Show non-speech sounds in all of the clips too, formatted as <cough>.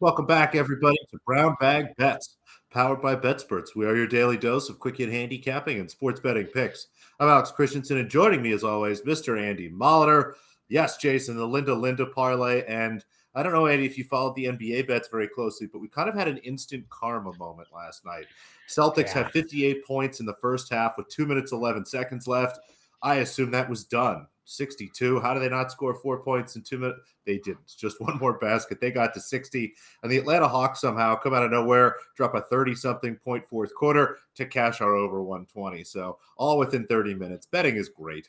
Welcome back, everybody, to Brown Bag Bets, powered by BetSperts. We are your daily dose of quick hit handicapping and sports betting picks. I'm Alex Christensen, and joining me, as always, Mr. Andy Molitor. Yes, Jason, the Linda Linda parlay. And I don't know, Andy, if you followed the NBA bets very closely, but we kind of had an instant karma moment last night. Celtics Yeah. had 58 points in the first half with two minutes, 11 seconds left. I assume that was done. 62. How do they not score four points in two minutes? They didn't. Just <laughs> one more basket. They got to 60. And the Atlanta Hawks somehow come out of nowhere, drop a 30 something point fourth quarter to cash our over 120. So all within 30 minutes. Betting is great.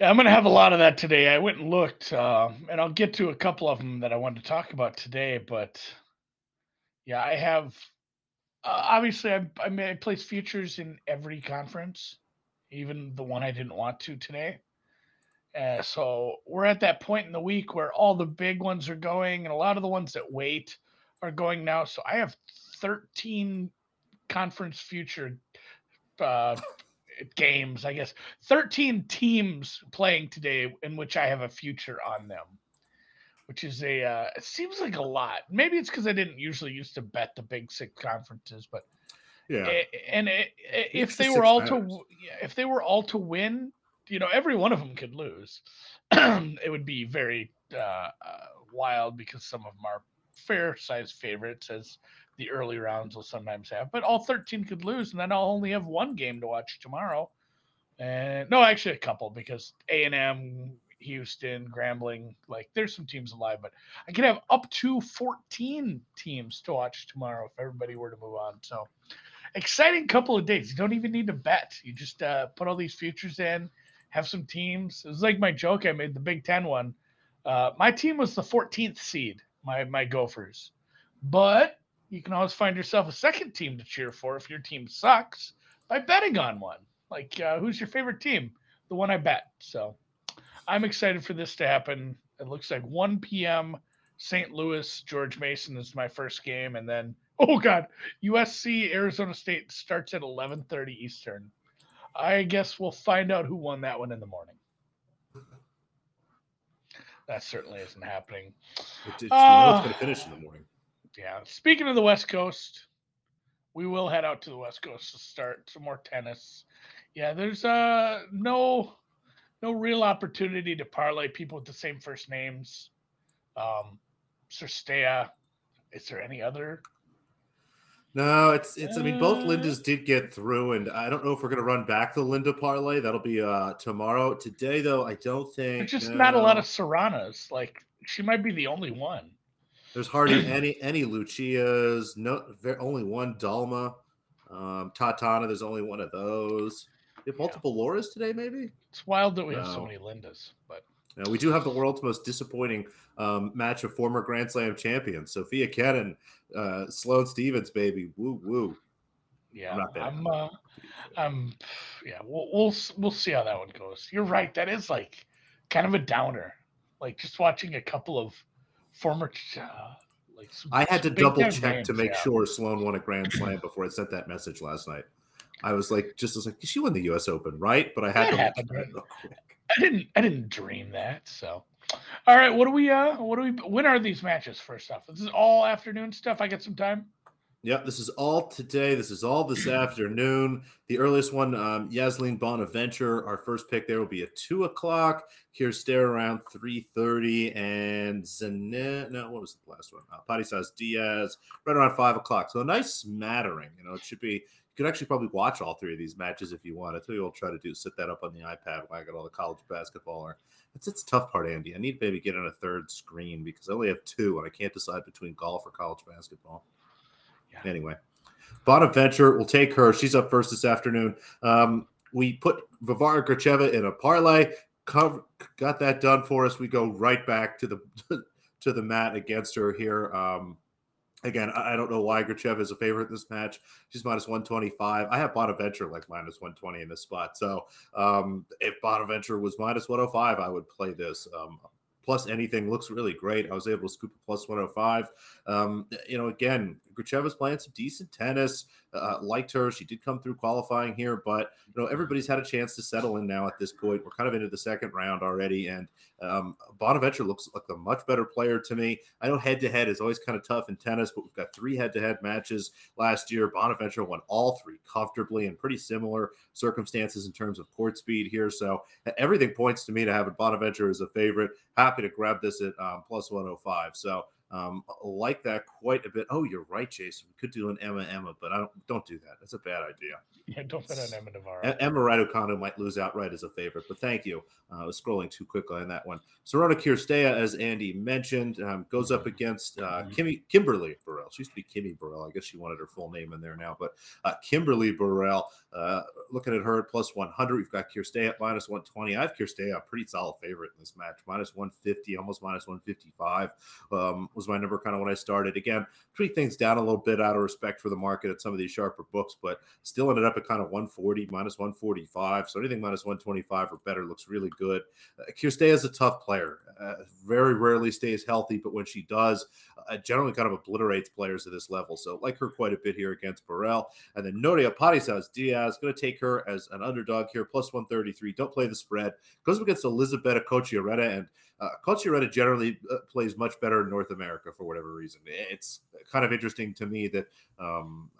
Yeah, I'm going to have a lot of that today. I went and looked, uh, and I'll get to a couple of them that I wanted to talk about today. But yeah, I have uh, obviously I, I may place futures in every conference, even the one I didn't want to today. Uh, so we're at that point in the week where all the big ones are going, and a lot of the ones that wait are going now. So I have 13 conference future uh, games, I guess 13 teams playing today in which I have a future on them, which is a uh, it seems like a lot. Maybe it's because I didn't usually used to bet the big six conferences, but Yeah. and it, if they were all matters. to if they were all to win, you know, every one of them could lose. <clears throat> it would be very uh, uh, wild because some of them are fair sized favorites, as the early rounds will sometimes have. But all 13 could lose, and then I'll only have one game to watch tomorrow. And no, actually a couple because A and M, Houston, Grambling, like there's some teams alive, but I could have up to 14 teams to watch tomorrow if everybody were to move on. So exciting couple of days. You don't even need to bet. You just uh, put all these futures in, have some teams. It was like my joke I made the Big Ten one. Uh, my team was the 14th seed, my my Gophers, but you can always find yourself a second team to cheer for if your team sucks by betting on one. Like, uh, who's your favorite team? The one I bet. So I'm excited for this to happen. It looks like 1 p.m. St. Louis, George Mason is my first game, and then <laughs> oh god, USC Arizona State starts at 11:30 Eastern. I guess we'll find out who won that one in the morning. That certainly isn't happening. It, it's, it's Uh, going to finish in the morning. Yeah. Speaking of the West Coast, we will head out to the West Coast to start some more tennis. Yeah, there's uh no no real opportunity to parlay people with the same first names. Um. Is there any other? No, it's it's. I mean, both Uh, Lindas did get through, and I don't know if we're going to run back the Linda parlay. That'll be uh tomorrow. Today, though, I don't think. There's just not a lot of Soranas. Like she might be the only one. There's hardly <clears throat> any any Lucias. No, only one Dalma. Um, Tatana. There's only one of those. Have Yeah. multiple Lauras today, maybe. It's wild that we have so many Lindas, but Now, we do have the world's most disappointing um, match of former Grand Slam champions, Sofia Kenin, uh, Sloane Stevens, baby, woo woo. yeah, I'm on uh, I'm yeah, we'll we'll we'll see how that one goes. You're right. That is like kind of a downer. Like just watching a couple of former uh, like some, I had to double check to make yeah. sure Sloane won a Grand Slam before I sent that message last night. I was like, just was like, she won the U.S. Open, right? But I had That to look happened, right? <laughs> I didn't I didn't dream that. So, all right, what do we uh what do we when are these matches? First off, this is all afternoon stuff. I get some time. Yep, this is all today. This is all this <clears throat> afternoon. The earliest one, um, Ysaline Bonaventure. Our first pick there will be at two o'clock. Kirsten around three thirty, and Zanet. No, what was the last one? Uh, Parrizas Diaz right around five o'clock. So a nice smattering. You know, it should be. You could actually probably watch all three of these matches if you want. I tell you, what I'll try to do sit that up on the iPad when I got all the college basketball. Or that's it's the tough part, Andy. I need to maybe get on a third screen because I only have two, and I can't decide between golf or college basketball. Yeah. Anyway, Bonaventure will take her. She's up first this afternoon. Um, we put Varvara Gracheva in a parlay. Cover, got that done for us. We go right back to the <laughs> to the mat against her here. Um, again, I don't know why Gracheva is a favorite in this match. She's minus 125. I have Bonaventure like minus 120 in this spot. So um, if Bonaventure was minus 105, I would play this. Um, plus anything looks really great. I was able to scoop a plus 105. Um, you know, again, Gracheva playing some decent tennis. Uh, liked her. She did come through qualifying here, but you know everybody's had a chance to settle in now at this point. We're kind of into the second round already, and um, Bonaventure looks like a much better player to me. I know head to head is always kind of tough in tennis, but we've got three head to head matches last year. Bonaventure won all three comfortably in pretty similar circumstances in terms of court speed here. So everything points to me to have Bonaventure as a favorite. Happy to grab this at um, plus 105. So um, like that quite a bit. Oh, you're right, Jason. We could do an Emma Emma, but I don't don't do that. That's a bad idea. Yeah, don't bet on Emma Navarro. Emma Raducanu might lose outright as a favorite, but thank you. Uh, I was scrolling too quickly on that one. Sorana Cirstea, as Andy mentioned, um, goes up against uh, mm-hmm. Kimmy, Kimberly Birrell. She used to be Kimmy Birrell. I guess she wanted her full name in there now, but uh, Kimberly Birrell. Uh, looking at her at plus 100, we've got Cirstea at minus 120. I have Cirstea a pretty solid favorite in this match, minus 150, almost minus 155 um, was my number kind of when I started. Again, treat things down a little bit out of respect for the market at some of these sharper books, but still ended up at kind of 140, minus 145. So anything minus 125 or better looks really good. Uh, Cirstea is a tough player. Uh, very rarely stays healthy, but when she does, uh, generally kind of obliterates players at this level. So like her quite a bit here against Birrell. And then Nuria Parrizas Diaz, going to take her as an underdog here, plus 133. Don't play the spread. Goes up against Elizabeth Cocciaretto, and uh, Cocciaretto generally uh, plays much better in North America for whatever reason. It's kind of interesting to me that um,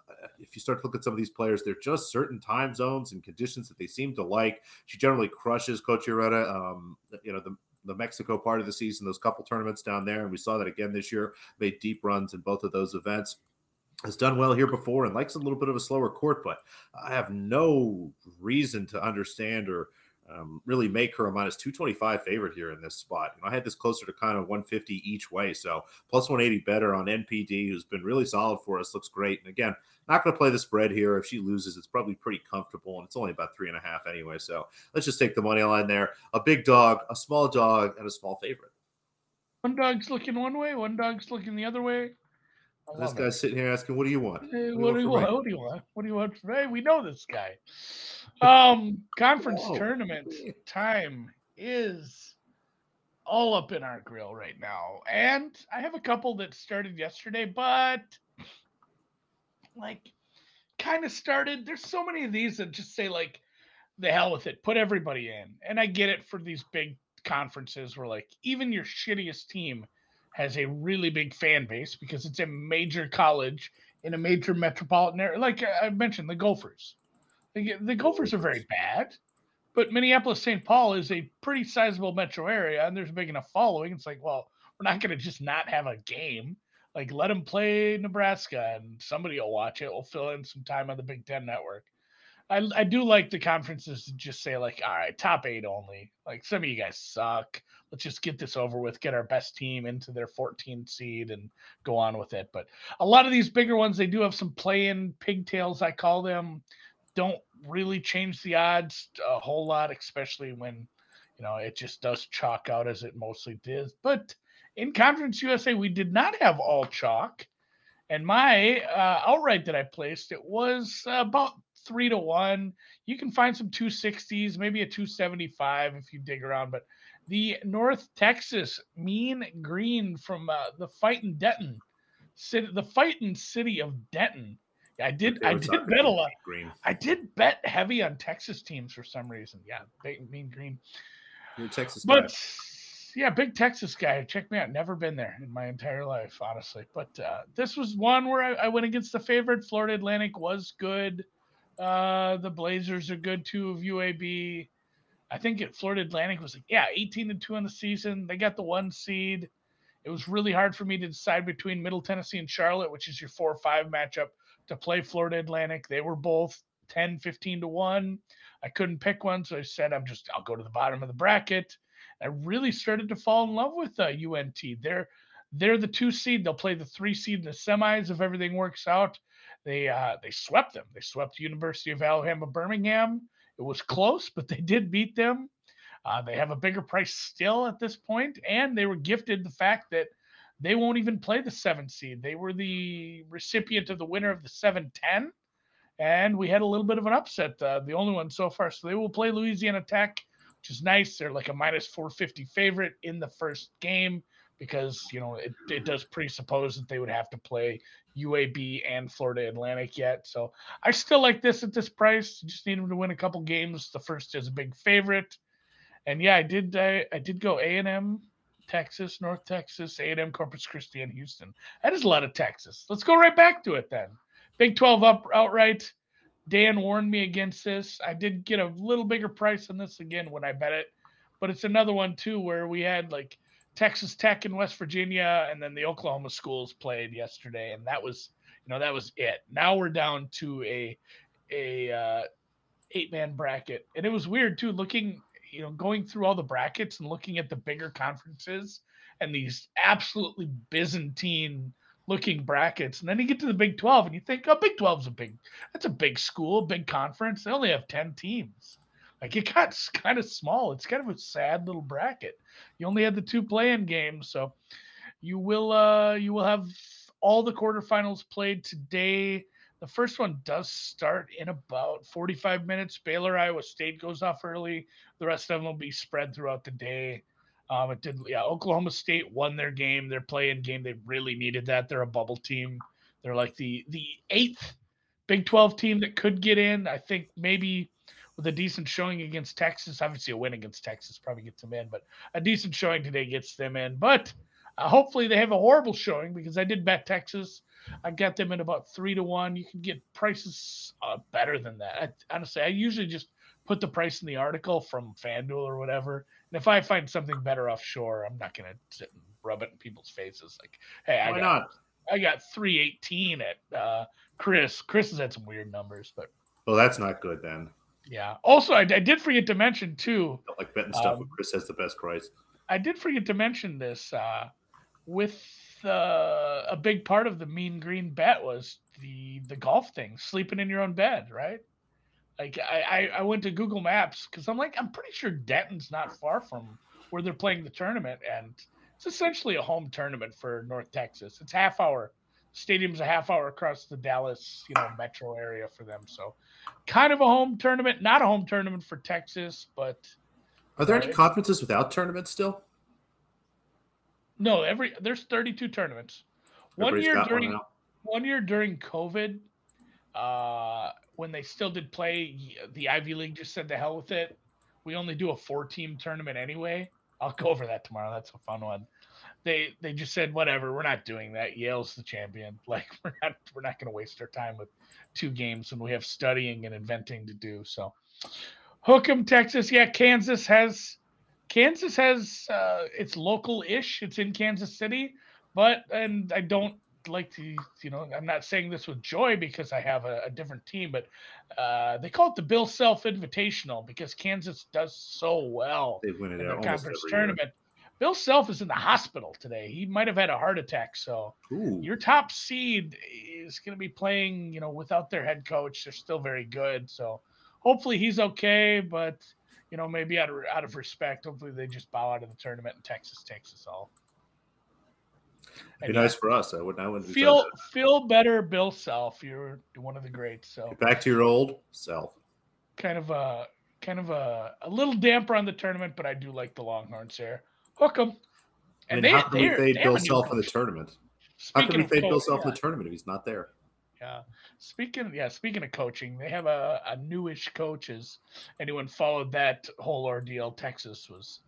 if you start to look at some of these players, they're just certain time zones and conditions that they seem to like. She generally crushes Cocciaretto. Um, you know, the the Mexico part of the season, those couple tournaments down there, and we saw that again this year. Made deep runs in both of those events has done well here before and likes a little bit of a slower court, but I have no reason to understand or um, really make her a minus 225 favorite here in this spot. You know, I had this closer to kind of 150 each way. So plus 180 better on NPD, who's been really solid for us, looks great. And again, not going to play the spread here. If she loses, it's probably pretty comfortable, and it's only about three and a half anyway. So let's just take the money line there. A big dog, a small dog, and a small favorite. One dog's looking one way, one dog's looking the other way. This guy's it. sitting here asking, "What do you want? Hey, what, do you want? What do you want? What do you want for me? We know this guy." Um, conference Whoa. tournament time is all up in our grill right now, and I have a couple that started yesterday, but like kind of started. There's so many of these that just say like, "The hell with it, put everybody in," and I get it for these big conferences where like even your shittiest team has a really big fan base because it's a major college in a major metropolitan area. Like I mentioned, the Gophers. The, Gophers are very bad, but Minneapolis St. Paul is a pretty sizable metro area, and there's a big enough following. It's like, well, we're not going to just not have a game. Like, let them play Nebraska, and somebody will watch it. We'll fill in some time on the Big Ten Network. I, I do like the conferences to just say like, all right, top eight only. Like some of you guys suck. Let's just get this over with, get our best team into their 14th seed and go on with it. But a lot of these bigger ones, they do have some play-in pigtails, I call them. Don't really change the odds a whole lot, especially when you know it just does chalk out as it mostly did. But in Conference USA, we did not have all chalk. And my uh, outright that I placed, it was about three to one. You can find some 260s, maybe a 275 if you dig around. But the North Texas Mean Green from uh, the fighting Denton city, the fighting city of Denton. I did. I did bet a lot. Green. I did bet heavy on Texas teams for some reason. Yeah, Mean Green. You're Texas but, guy. Yeah, big Texas guy. Check me out. Never been there in my entire life, honestly. But uh, this was one where I, I went against the favorite. Florida Atlantic was good. Uh, the Blazers are good too of UAB. I think it, Florida Atlantic was like, yeah, 18 and 2 in the season. They got the one seed. It was really hard for me to decide between Middle Tennessee and Charlotte, which is your 4 or 5 matchup, to play Florida Atlantic. They were both 10, 15 to 1. I couldn't pick one, so I said, I'm just, I'll go to the bottom of the bracket. I really started to fall in love with uh, UNT. They're they're the two seed. They'll play the three seed in the semis if everything works out. They uh, they swept them. They swept the University of Alabama Birmingham. It was close, but they did beat them. Uh, they have a bigger price still at this point, and they were gifted the fact that they won't even play the seven seed. They were the recipient of the winner of the 7-10, and we had a little bit of an upset, uh, the only one so far. So they will play Louisiana Tech, which is nice. They're like a minus 450 favorite in the first game because you know it, it does presuppose that they would have to play UAB and Florida Atlantic yet. So I still like this at this price. Just need them to win a couple games. The first is a big favorite, and yeah, I did. I, I did go A and M, Texas, North Texas, A and M, Corpus Christi, and Houston. That is a lot of Texas. Let's go right back to it then. Big Twelve up outright. Dan warned me against this. I did get a little bigger price on this again when I bet it, but it's another one too where we had like Texas Tech and West Virginia, and then the Oklahoma schools played yesterday, and that was you know that was it. Now we're down to a a uh, eight man bracket, and it was weird too. Looking you know going through all the brackets and looking at the bigger conferences and these absolutely Byzantine looking brackets. And then you get to the Big 12 and you think, oh, Big 12's a big, that's a big school, big conference. They only have 10 teams. Like it got kind of small. It's kind of a sad little bracket. You only had the two playing games, so you will uh you will have all the quarterfinals played today. The first one does start in about 45 minutes. Baylor, Iowa State goes off early. The rest of them will be spread throughout the day. Um, it did, yeah. Oklahoma State won their game. They're playing game. They really needed that. They're a bubble team. They're like the the eighth Big 12 team that could get in. I think maybe with a decent showing against Texas. Obviously, a win against Texas probably gets them in, but a decent showing today gets them in. But uh, hopefully, they have a horrible showing because I did bet Texas. I got them in about three to one. You can get prices uh, better than that. I, honestly, I usually just put the price in the article from FanDuel or whatever. And if I find something better offshore, I'm not going to sit and rub it in people's faces. Like, hey, I Why got, not? I got 318 at uh, Chris. Chris has had some weird numbers, but Well, that's not good then. yeah. Also, I, I did forget to mention too. Don't like betting stuff Um, Chris has the best price. I did forget to mention this. Uh, with uh, a big part of the Mean Green bet was the the golf thing, sleeping in your own bed, right? Like I I, I went to Google Maps because I'm like I'm pretty sure Denton's not far from where they're playing the tournament, and it's essentially a home tournament for North Texas. It's half hour. Stadium's a half hour across the Dallas, you know, metro area for them. So, kind of a home tournament, not a home tournament for Texas, but Are there any conferences without tournaments still? No, every there's 32 tournaments. One year during now. one year during COVID, uh, when they still did play, the Ivy League just said the hell with it. We only do a four-team tournament anyway. I'll go over that tomorrow. That's a fun one. They they just said whatever. We're not doing that. Yale's the champion. <laughs> Like we're not we're not going to waste our time with two games when we have studying and inventing to do. So, hook 'em, Texas. Yeah, Kansas has Kansas has uh, it's local-ish. It's in Kansas City, but and I don't like to you know I'm not saying this with joy because I have a, a different team, but uh, they call it the Bill Self Invitational because Kansas does so well They win it in the conference every year. tournament. Bill Self is in the hospital today. He might have had a heart attack, so Ooh, your top seed is going to be playing, you know, without their head coach. They're still very good, so hopefully he's okay. But you know, maybe out of out of respect, hopefully they just bow out of the tournament and Texas takes us all. it'd be nice for us. I wouldn't. I wouldn't Feel feel better, Bill Self. You're one of the greats. So Get back to your old self. kind of a kind of a, a little damper on the tournament, but I do like the Longhorns here. Hook 'em. I mean, how can we fade Bill Self in the tournament? How can we fade Bill Self in the tournament if he's not there? Yeah. Speaking yeah, speaking of coaching, they have a, a newish coaches. Anyone followed that whole ordeal, Texas was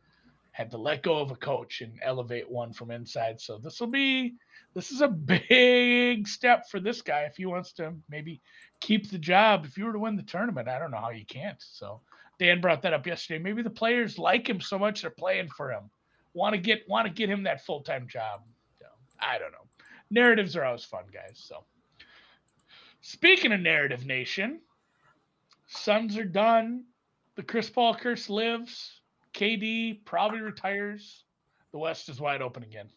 had to let go of a coach and elevate one from inside. So this will be this is a big step for this guy if he wants to maybe keep the job. If you were to win the tournament, I don't know how you can't. So Dan brought that up yesterday. Maybe the players like him so much they're playing for him. Want to get want to get him that full time job. So, I don't know. Narratives are always fun, guys. So Speaking of narrative nation, Suns are done. The Chris Paul curse lives. KD probably retires. The West is wide open again.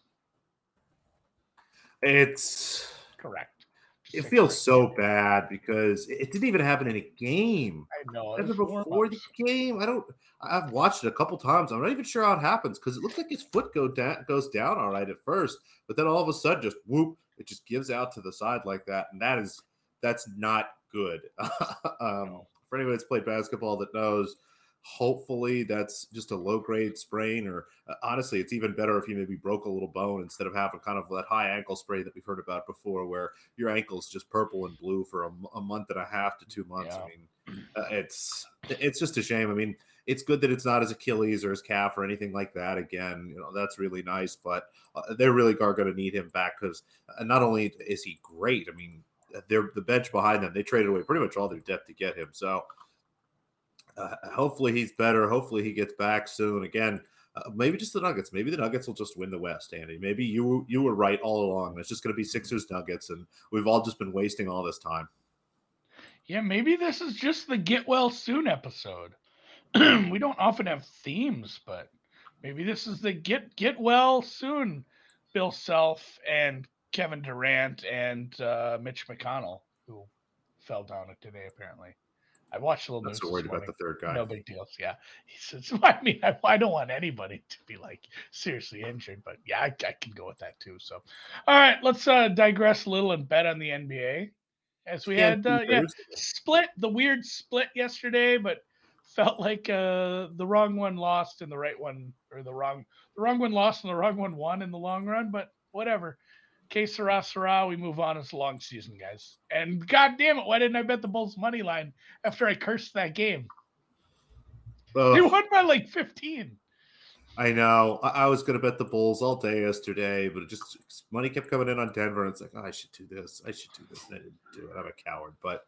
It's Correct. Just it feels so bad because it didn't even happen in a game. I know. it Ever before the game, I don't. I've watched it a couple times. I'm not even sure how it happens because it looks like his foot go down, goes down all right at first, but then all of a sudden, just whoop, it just gives out to the side like that, and that is that's not good. <laughs> um, for anyone that's played basketball that knows, Hopefully, that's just a low grade sprain, or uh, honestly, it's even better if you maybe broke a little bone instead of having kind of that high ankle sprain that we've heard about before, where your ankle's just purple and blue for a, a month and a half to two months. Yeah. I mean, uh, it's it's just a shame. I mean, it's good that it's not his Achilles or his calf or anything like that. Again, you know that's really nice, but uh, they really are going to need him back because uh, not only is he great, I mean, they're the bench behind them. They traded away pretty much all their depth to get him. So uh, hopefully he's better. Hopefully he gets back soon. Again, uh, maybe just the Nuggets. Maybe the Nuggets will just win the West, Andy. Maybe you you were right all along. It's just going to be Sixers Nuggets, and we've all just been wasting all this time. Yeah, maybe this is just the get well soon episode. <clears throat> we don't often have themes, but maybe this is the get get well soon. Bill Self and Kevin Durant and uh, Mitch McConnell, who fell down it today apparently. I watched a little. Not so worried about the third guy. No big deal. Yeah, he says. <laughs> I mean, I, I, don't want anybody to be like seriously injured, but yeah, I, I can go with that too. So, all right, let's uh, digress a little and bet on the NBA, as we had uh, yeah split the weird split yesterday, but felt like uh, the wrong one lost and the right one, or the wrong the wrong one lost and the wrong one won in the long run. But whatever. Que sera, sera. We move on. It's a long season, guys. And god damn it, why didn't I bet the Bulls money line after I cursed that game? They won by like 15. I know. I, I was going to bet the Bulls all day yesterday, but it just money kept coming in on Denver. And it's like, oh, I should do this. I should do this. And I didn't do it. I'm a coward. But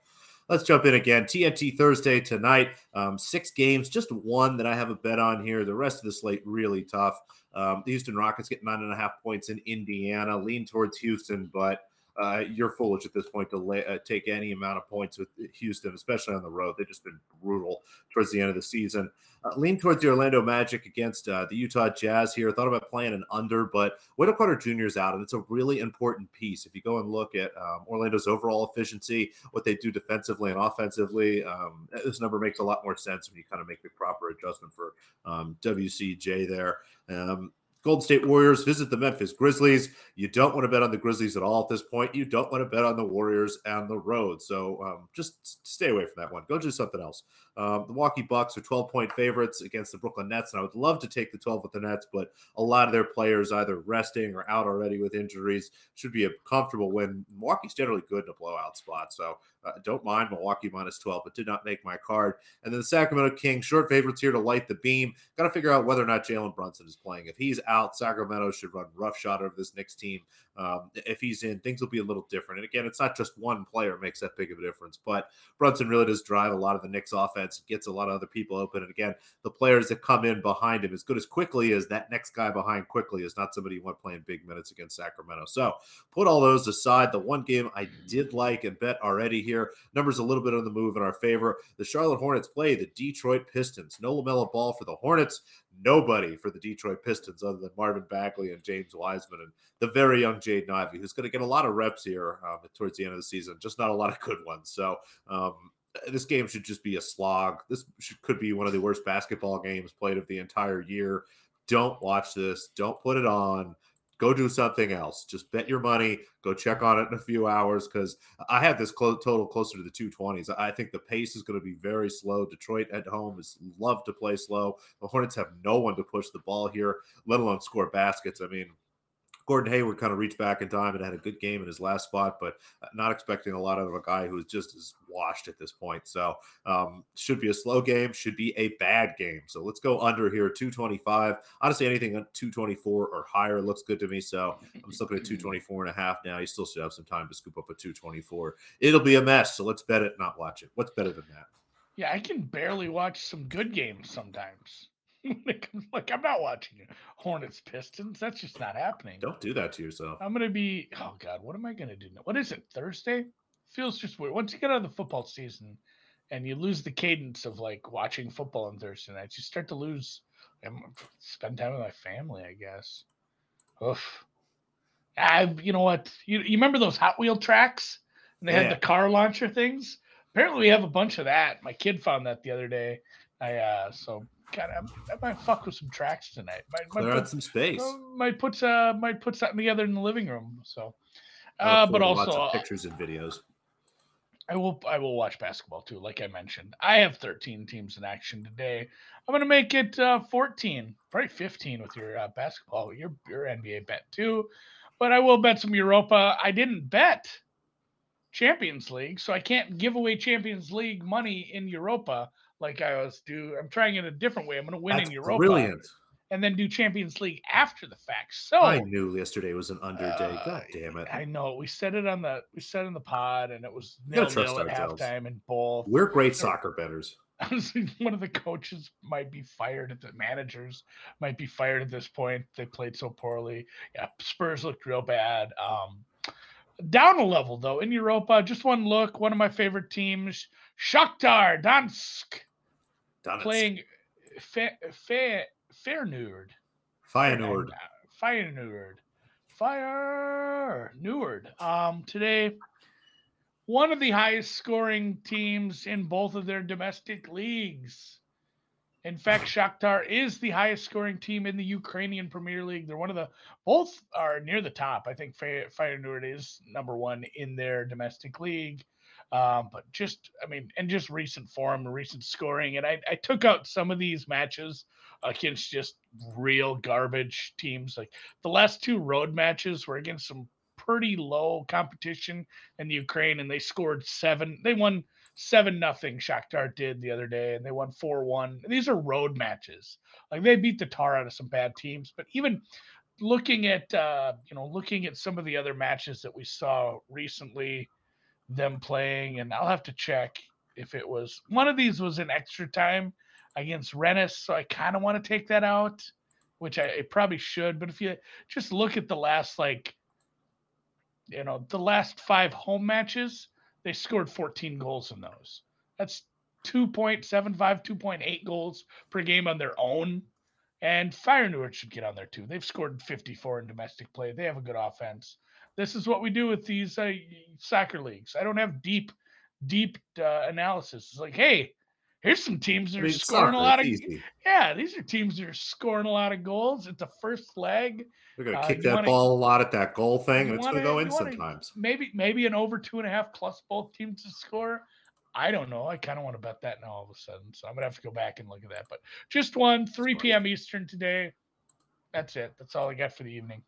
let's jump in again. TNT Thursday tonight. Um, six games, just one that I have a bet on here. The rest of the slate really tough. Um, the Houston Rockets get nine and a half points in Indiana, lean towards Houston, but uh, you're foolish at this point to lay, uh, take any amount of points with Houston, especially on the road. They've just been brutal towards the end of the season. Uh, lean towards the Orlando Magic against uh, the Utah Jazz here. Thought about playing an under, but Wendell Carter Jr. is out, and it's a really important piece. If you go and look at um, Orlando's overall efficiency, what they do defensively and offensively, um, this number makes a lot more sense when you kind of make the proper adjustment for um, WCJ there. Um, Golden State Warriors visit the Memphis Grizzlies. You don't want to bet on the Grizzlies at all at this point. You don't want to bet on the Warriors on the road. So um, just stay away from that one. Go do something else. Um, the Milwaukee Bucks are 12 point favorites against the Brooklyn Nets, and I would love to take the 12 with the Nets, but a lot of their players either resting or out already with injuries. Should be a comfortable win. Milwaukee's generally good in a blowout spot, so uh, don't mind Milwaukee minus 12, but did not make my card. And then the Sacramento Kings, short favorites here to light the beam. Got to figure out whether or not Jalen Brunson is playing. If he's out, Sacramento should run roughshod over this Knicks team. Um, if he's in, things will be a little different. And again, it's not just one player makes that big of a difference, but Brunson really does drive a lot of the Knicks offense, gets a lot of other people open. And again, the players that come in behind him, as good as quickly as that next guy behind quickly, is not somebody you want playing big minutes against Sacramento. So put all those aside. The one game I did like and bet already here, numbers a little bit on the move in our favor. The Charlotte Hornets play the Detroit Pistons. No LaMelo Ball for the Hornets nobody for the Detroit Pistons other than Marvin Bagley and James Wiseman and the very young Jaden Ivey, who's going to get a lot of reps here um, towards the end of the season, just not a lot of good ones. So um, this game should just be a slog. This should, could be one of the worst basketball games played of the entire year. Don't watch this. Don't put it on go do something else. Just bet your money. Go check on it in a few hours because I have this clo- total closer to the 220s. I think the pace is going to be very slow. Detroit at home is love to play slow. The Hornets have no one to push the ball here, let alone score baskets. I mean, Gordon Hayward kind of reached back in time and had a good game in his last spot, but uh, not expecting a lot out of a guy who's just as washed at this point. So um, should be a slow game, should be a bad game. So let's go under here, 225. Honestly, anything 224 or higher looks good to me. So I'm just looking at 224 <laughs> and a half now. You still should have some time to scoop up a 224. It'll be a mess. So let's bet it, not watch it. What's better than that? Yeah, I can barely watch some good games sometimes. <laughs> like I'm not watching it. Hornets Pistons. That's just not happening. Don't do that to yourself. I'm gonna be. Oh God, what am I gonna do now? What is it? Thursday? Feels just weird. Once you get out of the football season, and you lose the cadence of like watching football on Thursday nights, you start to lose. and spend time with my family, I guess. Oof. I, you know what? You, you remember those Hot Wheel tracks? And they yeah. had the car launcher things. Apparently, we have a bunch of that. My kid found that the other day. I uh, so God, I, I might fuck with some tracks tonight. Might, Clear might out some space. Uh, might put uh, might put something together in the living room. So, uh, but also of pictures and videos. I will I will watch basketball too, like I mentioned. I have 13 teams in action today. I'm gonna make it uh, 14, probably 15 with your uh, basketball, your your NBA bet too. But I will bet some Europa. I didn't bet Champions League, so I can't give away Champions League money in Europa like I was do. I'm trying it a different way. I'm gonna win That's in Europa. brilliant. And then do Champions League after the fact. So I knew yesterday was an under day. uh, God damn it. I know we said it on the we said in the pod, and it was nil nil at ourselves. halftime in both. We're great soccer betters. <laughs> Honestly, one of the coaches might be fired. At the managers might be fired at this point. They played so poorly. Yeah, Spurs looked real bad. Um, down a level though in Europa. Just one look. One of my favorite teams, Shakhtar Donetsk, Done it. playing Fe- Fe- Feyenoord. Feyenoord. Feyenoord. Fire Neward. Um, today, one of the highest scoring teams in both of their domestic leagues. In fact, Shakhtar is the highest scoring team in the Ukrainian Premier League. They're one of the both are near the top. I think Fey- Feyenoord is number one in their domestic league. Um, but just, I mean, and just recent form, recent scoring. And I, I took out some of these matches against just real garbage teams. Like the last two road matches were against some pretty low competition in the Ukraine, and they scored seven. They won seven nothing. Shakhtar did the other day, and they won four one. These are road matches. Like they beat the tar out of some bad teams, but even looking at uh, you know looking at some of the other matches that we saw recently, them playing, and I'll have to check if it was one of these was in extra time against Rennes, so I kind of want to take that out, which I, I probably should. But if you just look at the last like, you know, the last five home matches, they scored 14 goals in those. That's 2.75, 2.8 goals per game on their own. And Feyenoord should get on there too. They've scored 54 in domestic play. They have a good offense. This is what we do with these uh, soccer leagues. I don't have deep, deep uh, analysis. It's like, hey, here's some teams that I are mean, scoring soccer, a lot of easy. yeah, these are teams that are scoring a lot of goals. It's the first leg. We're gonna Uh, kick that wanna- ball a lot at that goal thing, and it's wanna- gonna go in wanna- sometimes. Maybe maybe an over two and a half plus both teams to score. I don't know. I kind of want to bet that now all of a sudden. So I'm gonna have to go back and look at that. But just one, 3 p.m. Eastern today. That's it. That's all I got for the evening.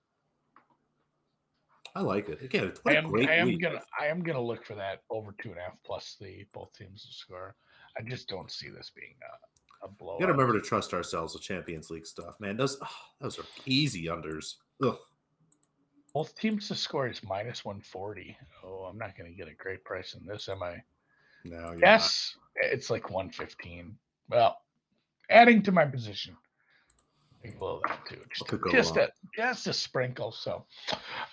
I like it. Again, I a am great I am gonna I am gonna look for that over two and a half plus the both teams to score. I just don't see this being a, a blowout. You gotta remember to trust ourselves with Champions League stuff, man. Those oh, those are easy unders. Ugh. Both teams to score is minus 140. Oh, I'm not going to get a great price in this, am I? No, you're not. Yes, it's like 115. Well, adding to my position. Below that too. Just, just a just a sprinkle. So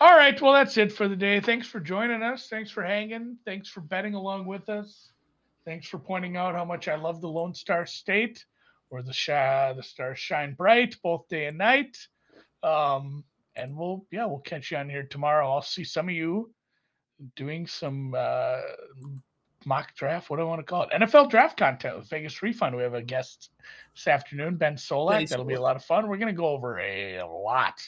all right. Well, that's it for the day. Thanks for joining us. Thanks for hanging. Thanks for betting along with us. Thanks for pointing out how much I love the Lone Star State, where the shy, the stars shine bright both day and night. Um, and we'll yeah, we'll catch you on here tomorrow. I'll see some of you doing some uh, mock draft. What do I want to call it? NFL draft content with Vegas Refund. We have a guest this afternoon, Ben Solak. Benny That'll be a lot of fun. We're going to go over a lot.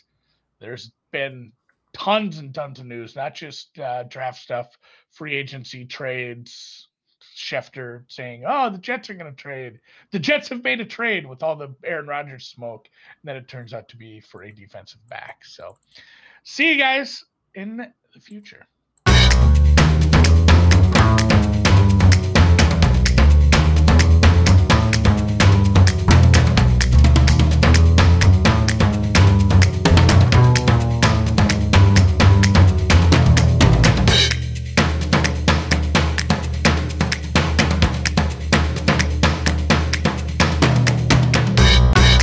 There's been tons and tons of news, not just uh, draft stuff, free agency trades. Schefter saying, "Oh, the Jets are going to trade. The Jets have made a trade with all the Aaron Rodgers smoke." And then it turns out to be for a defensive back. So, see you guys in the future.